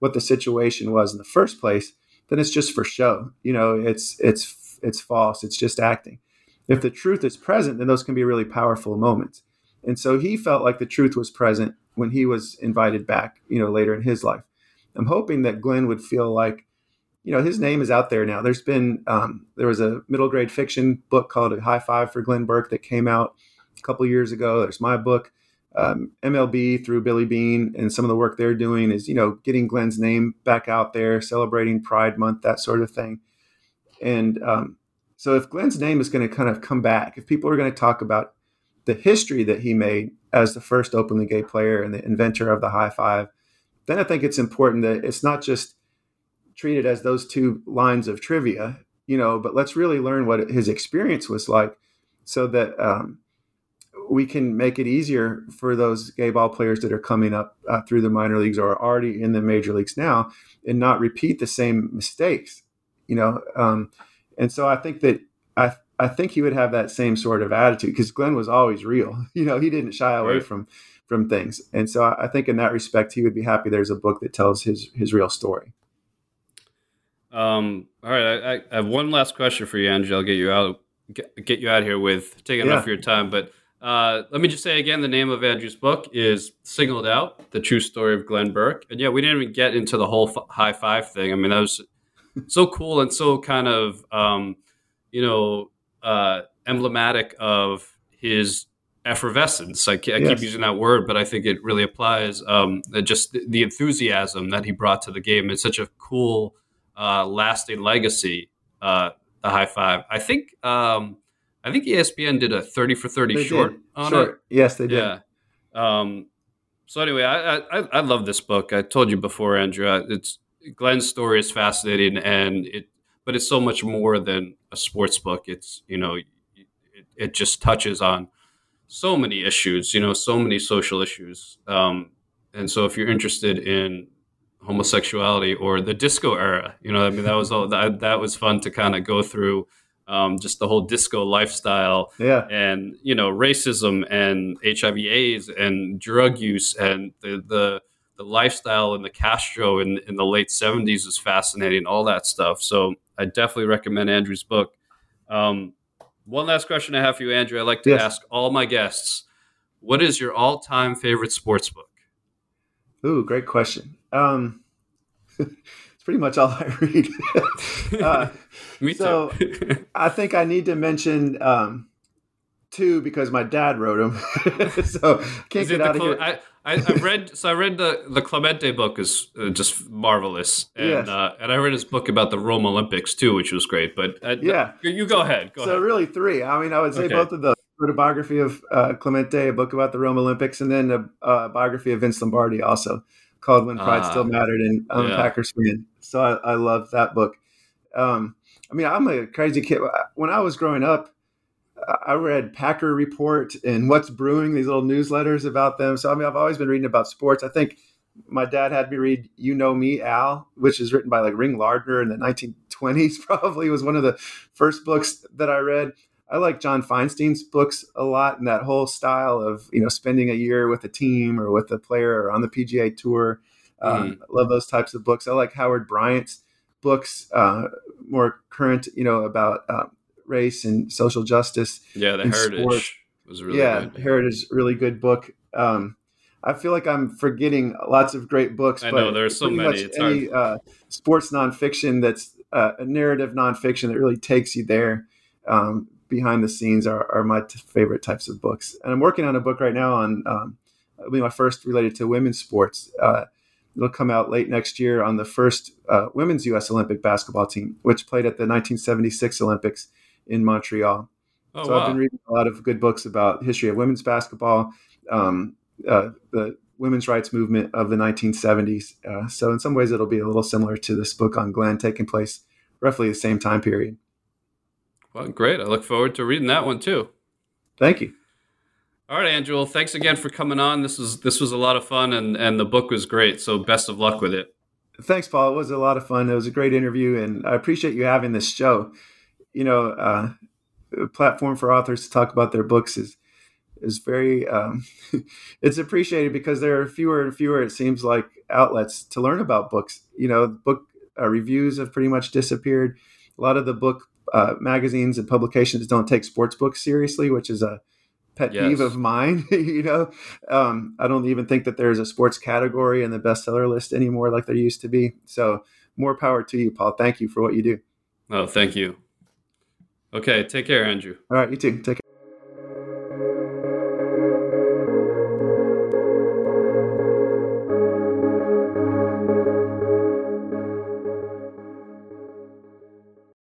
Speaker 2: what the situation was in the first place, then it's just for show. You know, it's it's it's false. It's just acting. If the truth is present, then those can be really powerful moments. And so he felt like the truth was present when he was invited back, you know, later in his life. I'm hoping that Glenn would feel like, you know, his name is out there now. There's been, um, there was a middle grade fiction book called A High Five for Glenn Burke that came out a couple years ago. There's my book, um, MLB through Billy Bean, and some of the work they're doing is, you know, getting Glenn's name back out there, celebrating Pride Month, that sort of thing. And um, so if Glenn's name is going to kind of come back, if people are going to talk about the history that he made as the first openly gay player and the inventor of the high five, then I think it's important that it's not just treated as those two lines of trivia, you know, but let's really learn what his experience was like so that um, we can make it easier for those gay ball players that are coming up uh, through the minor leagues or are already in the major leagues now and not repeat the same mistakes, you know. Um, and so I think that I I think he would have that same sort of attitude because Glenn was always real. You know, he didn't shy away
Speaker 1: Right.
Speaker 2: from from things, and so I I think in that respect, he would be happy. There's a book that tells his his real story.
Speaker 1: Um, all right, I, I have one last question for you, Andrew. I'll get you out get, get you out here with taking
Speaker 2: Yeah.
Speaker 1: enough of your time. But uh, let me just say again, the name of Andrew's book is "Singled Out: The True Story of Glenn Burke." And yeah, we didn't even get into the whole f- high five thing. I mean, that was so cool and so kind of um, you know uh, emblematic of his effervescence. I, I keep using that word, but I think it really applies. Um, just the, enthusiasm that he brought to the game. It's such a cool, uh, lasting legacy. Uh, the high five. I think. Um, I think ESPN did a thirty for thirty
Speaker 2: They
Speaker 1: short
Speaker 2: did.
Speaker 1: on
Speaker 2: Short.
Speaker 1: it.
Speaker 2: Yes, they did.
Speaker 1: Yeah. Um, so anyway, I, I I love this book. I told you before, Andrew. It's Glenn's story is fascinating, and it, but it's so much more than a sports book. It's you know, it, it just touches on so many issues. You know, so many social issues. Um, and so if you're interested in homosexuality or the disco era, you know, I mean, that was all that that was fun to kind of go through. Um, just the whole disco lifestyle
Speaker 2: Yeah.
Speaker 1: and you know racism and HIV/AIDS and drug use and the the, the lifestyle in the Castro in, in the late seventies is fascinating. All that stuff. So I definitely recommend Andrew's book. Um, one last question I have for you, Andrew. I like to
Speaker 2: Yes.
Speaker 1: ask all my guests: What is your all-time favorite sports book?
Speaker 2: Ooh, great question. Um, it's pretty much all I read. uh,
Speaker 1: Me
Speaker 2: so-
Speaker 1: too.
Speaker 2: I think I need to mention um, two because my dad wrote them, so can't
Speaker 1: Is
Speaker 2: get
Speaker 1: the
Speaker 2: out of
Speaker 1: Cle-
Speaker 2: here.
Speaker 1: I, I, I've read so I read the the Clemente book is uh, just marvelous, and
Speaker 2: Yes.
Speaker 1: uh, and I read his book about the Rome Olympics too, which was great. But uh,
Speaker 2: Yeah.
Speaker 1: you, you go ahead. Go
Speaker 2: so
Speaker 1: ahead.
Speaker 2: really three. I mean, I would say
Speaker 1: Okay.
Speaker 2: both of those. I wrote a biography of uh, Clemente, a book about the Rome Olympics, and then a, uh biography of Vince Lombardi, also called "When Pride
Speaker 1: Ah.
Speaker 2: Still Mattered." And I'm
Speaker 1: Yeah.
Speaker 2: a Packers fan, so I, I love that book. Um, I mean, I'm a crazy kid. When I was growing up, I read Packer Report and What's Brewing, these little newsletters about them. So I mean, I've always been reading about sports. I think my dad had me read "You Know Me, Al," which is written by like Ring Lardner in the 1920s. Probably was one of the first books that I read. I like John Feinstein's books a lot, and that whole style of you know spending a year with a team or with a player or on the PGA Tour. Um, I love those types of books. I like Howard Bryant's books, uh, more current, you know, about uh, race and social justice
Speaker 1: yeah, the Heritage
Speaker 2: sport.
Speaker 1: was really
Speaker 2: yeah,
Speaker 1: good.
Speaker 2: Heritage, really good book. Um, I feel like I'm forgetting lots of great books.
Speaker 1: I
Speaker 2: but
Speaker 1: know, there are so many,
Speaker 2: any uh, sports nonfiction that's uh, a narrative nonfiction that really takes you there um, behind the scenes are, are my t- favorite types of books. And I'm working on a book right now on um, it'll be my first related to women's sports. Uh, it'll come out late next year on the first uh, women's U.S. Olympic basketball team, which played at the 1976 Olympics in Montreal.
Speaker 1: Oh
Speaker 2: so I've been reading a lot of good books about history of women's basketball, um, uh, the women's rights movement of the 1970s. Uh, so in some ways, it'll be a little similar to this book on Glenn, taking place roughly the same time period.
Speaker 1: Well, great. I look forward to reading that one too.
Speaker 2: Thank you.
Speaker 1: All right, Andrew. Well, thanks again for coming on. This was this was a lot of fun, and and the book was great. So best of luck with it.
Speaker 2: Thanks, Paul. It was a lot of fun. It was a great interview, and I appreciate you having this show. You know, uh, a platform for authors to talk about their books is is very um, it's appreciated because there are fewer and fewer. It seems like outlets to learn about books. You know, book uh, reviews have pretty much disappeared. A lot of the book uh, magazines and publications don't take sports books seriously, which is a pet
Speaker 1: Yes.
Speaker 2: peeve of mine. you know, um, I don't even think that there's a sports category in the bestseller list anymore like there used to be. So more power to you, Paul. Thank you for what you do.
Speaker 1: Oh, thank you. Okay, take care, Andrew.
Speaker 2: All right, you too. Take care.